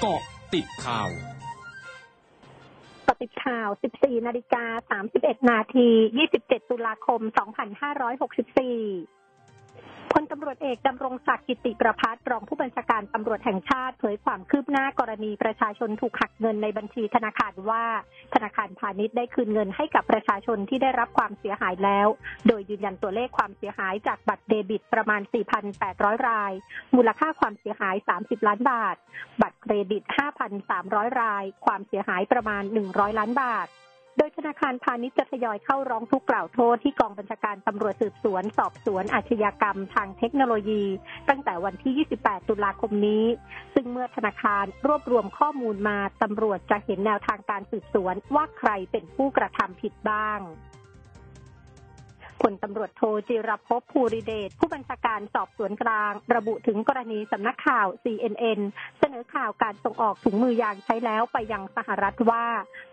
เกาะติดข่าวกติดข่าว 14 นาฬิกา 31 นาที 27 ตุลาคม 2564 พลตำรวจเอกดำรงศักดิ์กิติประพัฒรองผู้บัญชาการตำรวจแห่งชาติเผยความคืบหน้ากรณีประชาชนถูกหักเงินในบัญชีธนาคารว่า ธนาคารพาณิชย์ได้คืนเงินให้กับประชาชนที่ได้รับความเสียหายแล้ว โดยยืนยันตัวเลขความเสียหายจากบัตรเดบิตประมาณ 4,800 ราย มูลค่าความเสียหาย 30 ล้านบาท บัตรเครดิต 5,300 ราย ความเสียหายประมาณ 100 ล้านบาท โดยธนาคารพาณิชย์จะทยอยเข้าร้องทุกข์กล่าวโทษที่กองบัญชาการตำรวจสืบสวน สอบสวนอาชญากรรมทางเทคโนโลยี ตั้งแต่วันที่ 28 ตุลาคมนี้ ซึ่งเมื่อธนาคารรวบรวมข้อมูลมาตำรวจจะเห็นแนวทางการสืบสวนว่าใครเป็นผู้กระทำผิดบ้าง พลตำรวจโทจิรพภูริเดชผู้บัญชาการสอบสวนกลาง ระบุถึงกรณีสำนักข่าว CNN เสนอข่าวการส่งออกถุงมือยางใช้แล้วไปยังสหรัฐว่า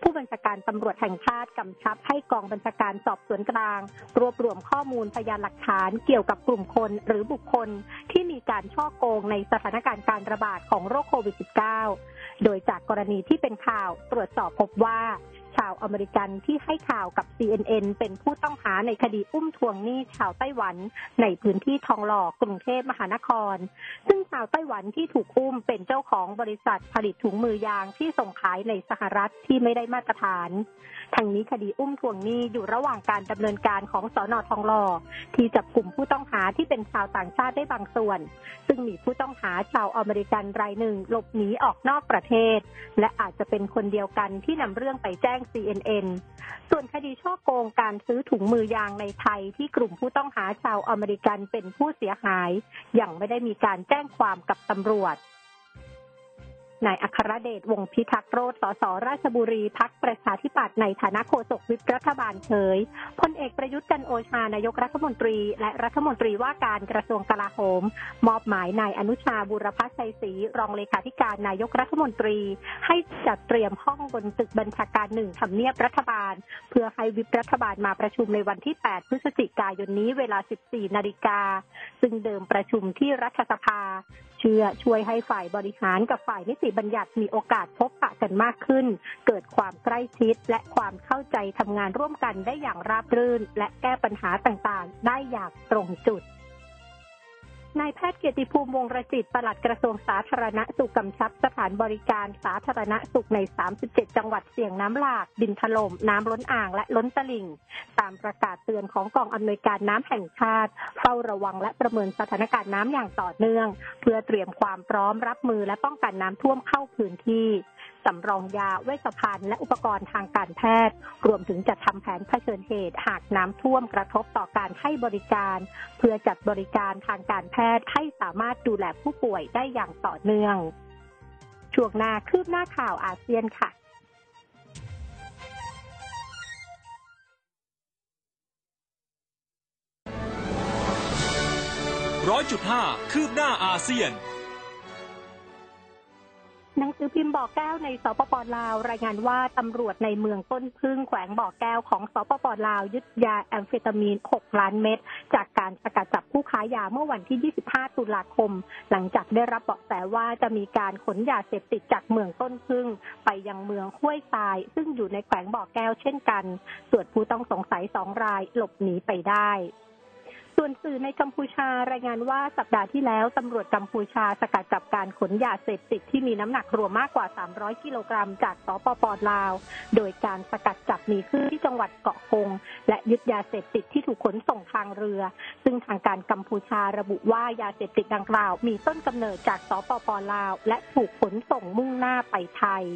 ผู้บัญชาการตำรวจแห่งชาติกำชับให้กองบัญชาการสอบสวนกลาง รวบรวมข้อมูลพยานหลักฐานเกี่ยวกับกลุ่มคนหรือบุคคลที่มีการช่อโกงในสถานการณ์การระบาดของโรคโควิด -19 โดยจากกรณีที่เป็นข่าวตรวจสอบพบว่า ชาวอเมริกันที่ให้ข่าวกับ CNN เป็นผู้ต้องหาในคดีอุ้มทวงหนี้ชาวไต้หวัน ในพื้นที่ทองหล่อกรุงเทพมหานคร ซึ่งชาวไต้หวันที่ถูกอุ้มเป็นเจ้าของบริษัทผลิตถุงมือยางที่ส่งขายในสหรัฐที่ไม่ได้มาตรฐานทางนี้คดีอุ้มทวงหนี้อยู่ระหว่างการดำเนินการของสอนอทองหล่อที่จับกลุ่มผู้ต้องหาที่เป็นชาวต่างชาติได้บางส่วน ซึ่งมีผู้ต้องหาชาวอเมริกันรายหนึ่งหลบหนีออกนอกประเทศ และอาจจะเป็นคนเดียวกันที่นำเรื่องไปแจ้ง CNN ส่วนคดีช่อโกงการซื้อถุงมือยางในไทยที่กลุ่มผู้ต้องหาชาวอเมริกันเป็นผู้เสียหาย ยังไม่ได้มีการแจ้งความกับตำรวจ นายอัครเดชวงพิทักษ์โรธสสราชบุรีพักประชาธิปัตย์ในฐานะโฆษกวิปรัฐบาลเผยพลเอกประยุทธ์จันโอชานายกรัฐมนตรี และรัฐมนตรีว่าการกระทรวงกลาโหม มอบหมายนายอนุชาบุรพชัยศรีรองเลขาธิการนายกรัฐมนตรี ให้จัดเตรียมห้องบนตึกบัญชาการหนึ่งทำเนียบรัฐบาล เพื่อให้วิปรัฐบาลมาประชุมในวันที่ 8 พฤศจิกายนนี้เวลา 14 นาฬิกา ซึ่งเดิมประชุมที่รัฐสภา เชื่อช่วยให้ฝ่ายบริหารกับฝ่ายนิติบัญญัติมีโอกาสพบปะกันมากขึ้น เกิดความใกล้ชิดและความเข้าใจทำงานร่วมกันได้อย่างราบรื่น และแก้ปัญหาต่างๆ ได้อย่างตรงจุด นายแพทย์เกียรติภูมิวงรจิตปลัดกระทรวงสาธารณสุขกำชับสถานบริการสาธารณสุขใน 37 จังหวัดเสี่ยงน้ำหลากดินถลม่มน้ำล้นอ่างและล้นตลิ่ง ตามประกาศเตือนของกองอำนวยการน้ำแห่งชาติ เฝ้าระวังและประเมินสถานการณ์น้ำอย่างต่อเนื่อง เพื่อเตรียมความพร้อมรับมือและป้องกันน้ำท่วมเข้าพื้นที่ สำรองยาเวชภัณฑ์และอุปกรณ์ทางการแพทย์ รวมถึงจัดทำแผนเผชิญเหตุ หากน้ำท่วมกระทบต่อการให้บริการ เพื่อจัดบริการทางการแพทย์ให้สามารถดูแลผู้ป่วยได้อย่างต่อเนื่อง ช่วงหน้าคืบหน้าข่าวอาเซียนค่ะร้อยจุดห้าคืบหน้าอาเซียน หนังสือพิมพ์บ่อแก้วในสปปลาว รายงานว่าตำรวจในเมืองต้นพึ่งแขวงบ่อแก้วของสปปลาว ยึดยาแอมเฟตามีน 6 ล้านเม็ดจากการสกัดจับผู้ค้ายาเมื่อวันที่ 25 ตุลาคม หลังจากได้รับเบาะแสว่าจะมีการขนยาเสพติดจากเมืองต้นพึ่ง ไปยังเมืองห้วยทราย ซึ่งอยู่ในแขวงบ่อแก้วเช่นกัน ส่วนผู้ต้องสงสัยสองรายหลบหนีไปได้ ส่วนสื่อในกัมพูชารายงานว่าสัปดาห์ที่แล้วตำรวจกัมพูชาสกัดจับการขนยาเสพติดที่มีน้ำหนักรวมมากกว่า 300 กิโลกรัมจากสปปลาว โดยการสกัดจับมีขึ้นที่จังหวัดเกาะคง และยึดยาเสพติดที่ถูกขนส่งทางเรือ ซึ่งทางการกัมพูชาระบุว่ายาเสพติดดังกล่าว มีต้นกำเนิดจากสปปลาว และถูกขนส่งมุ่งหน้าไปไทย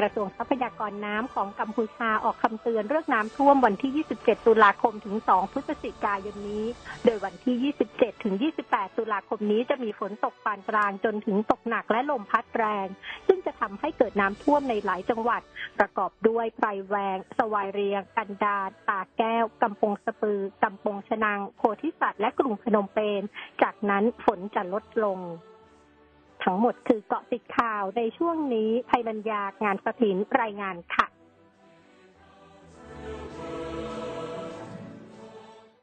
กระทรวงทรัพยากรน้ำของกัมพูชาออกคำเตือนเรื่องน้ำท่วมวันที่ 27 ตุลาคมถึง 2 พฤศจิกายนนี้ โดยวันที่ 27 ถึง 28 ตุลาคมนี้จะมีฝนตกปานกลางจนถึงตกหนักและลมพัดแรง ซึ่งจะทำให้เกิดน้ำท่วมในหลายจังหวัด ประกอบด้วยไพรแวง สวายเรียง กันดารตาแก้วกำปงสปือกำปงชนางโพธิสัตว์และกรุงพนมเปญจากนั้นฝนจะลดลง ทั้งหมดคือเกาะติดข่าวในช่วงนี้ภัยบรรยางานสถินรายงานค่ะ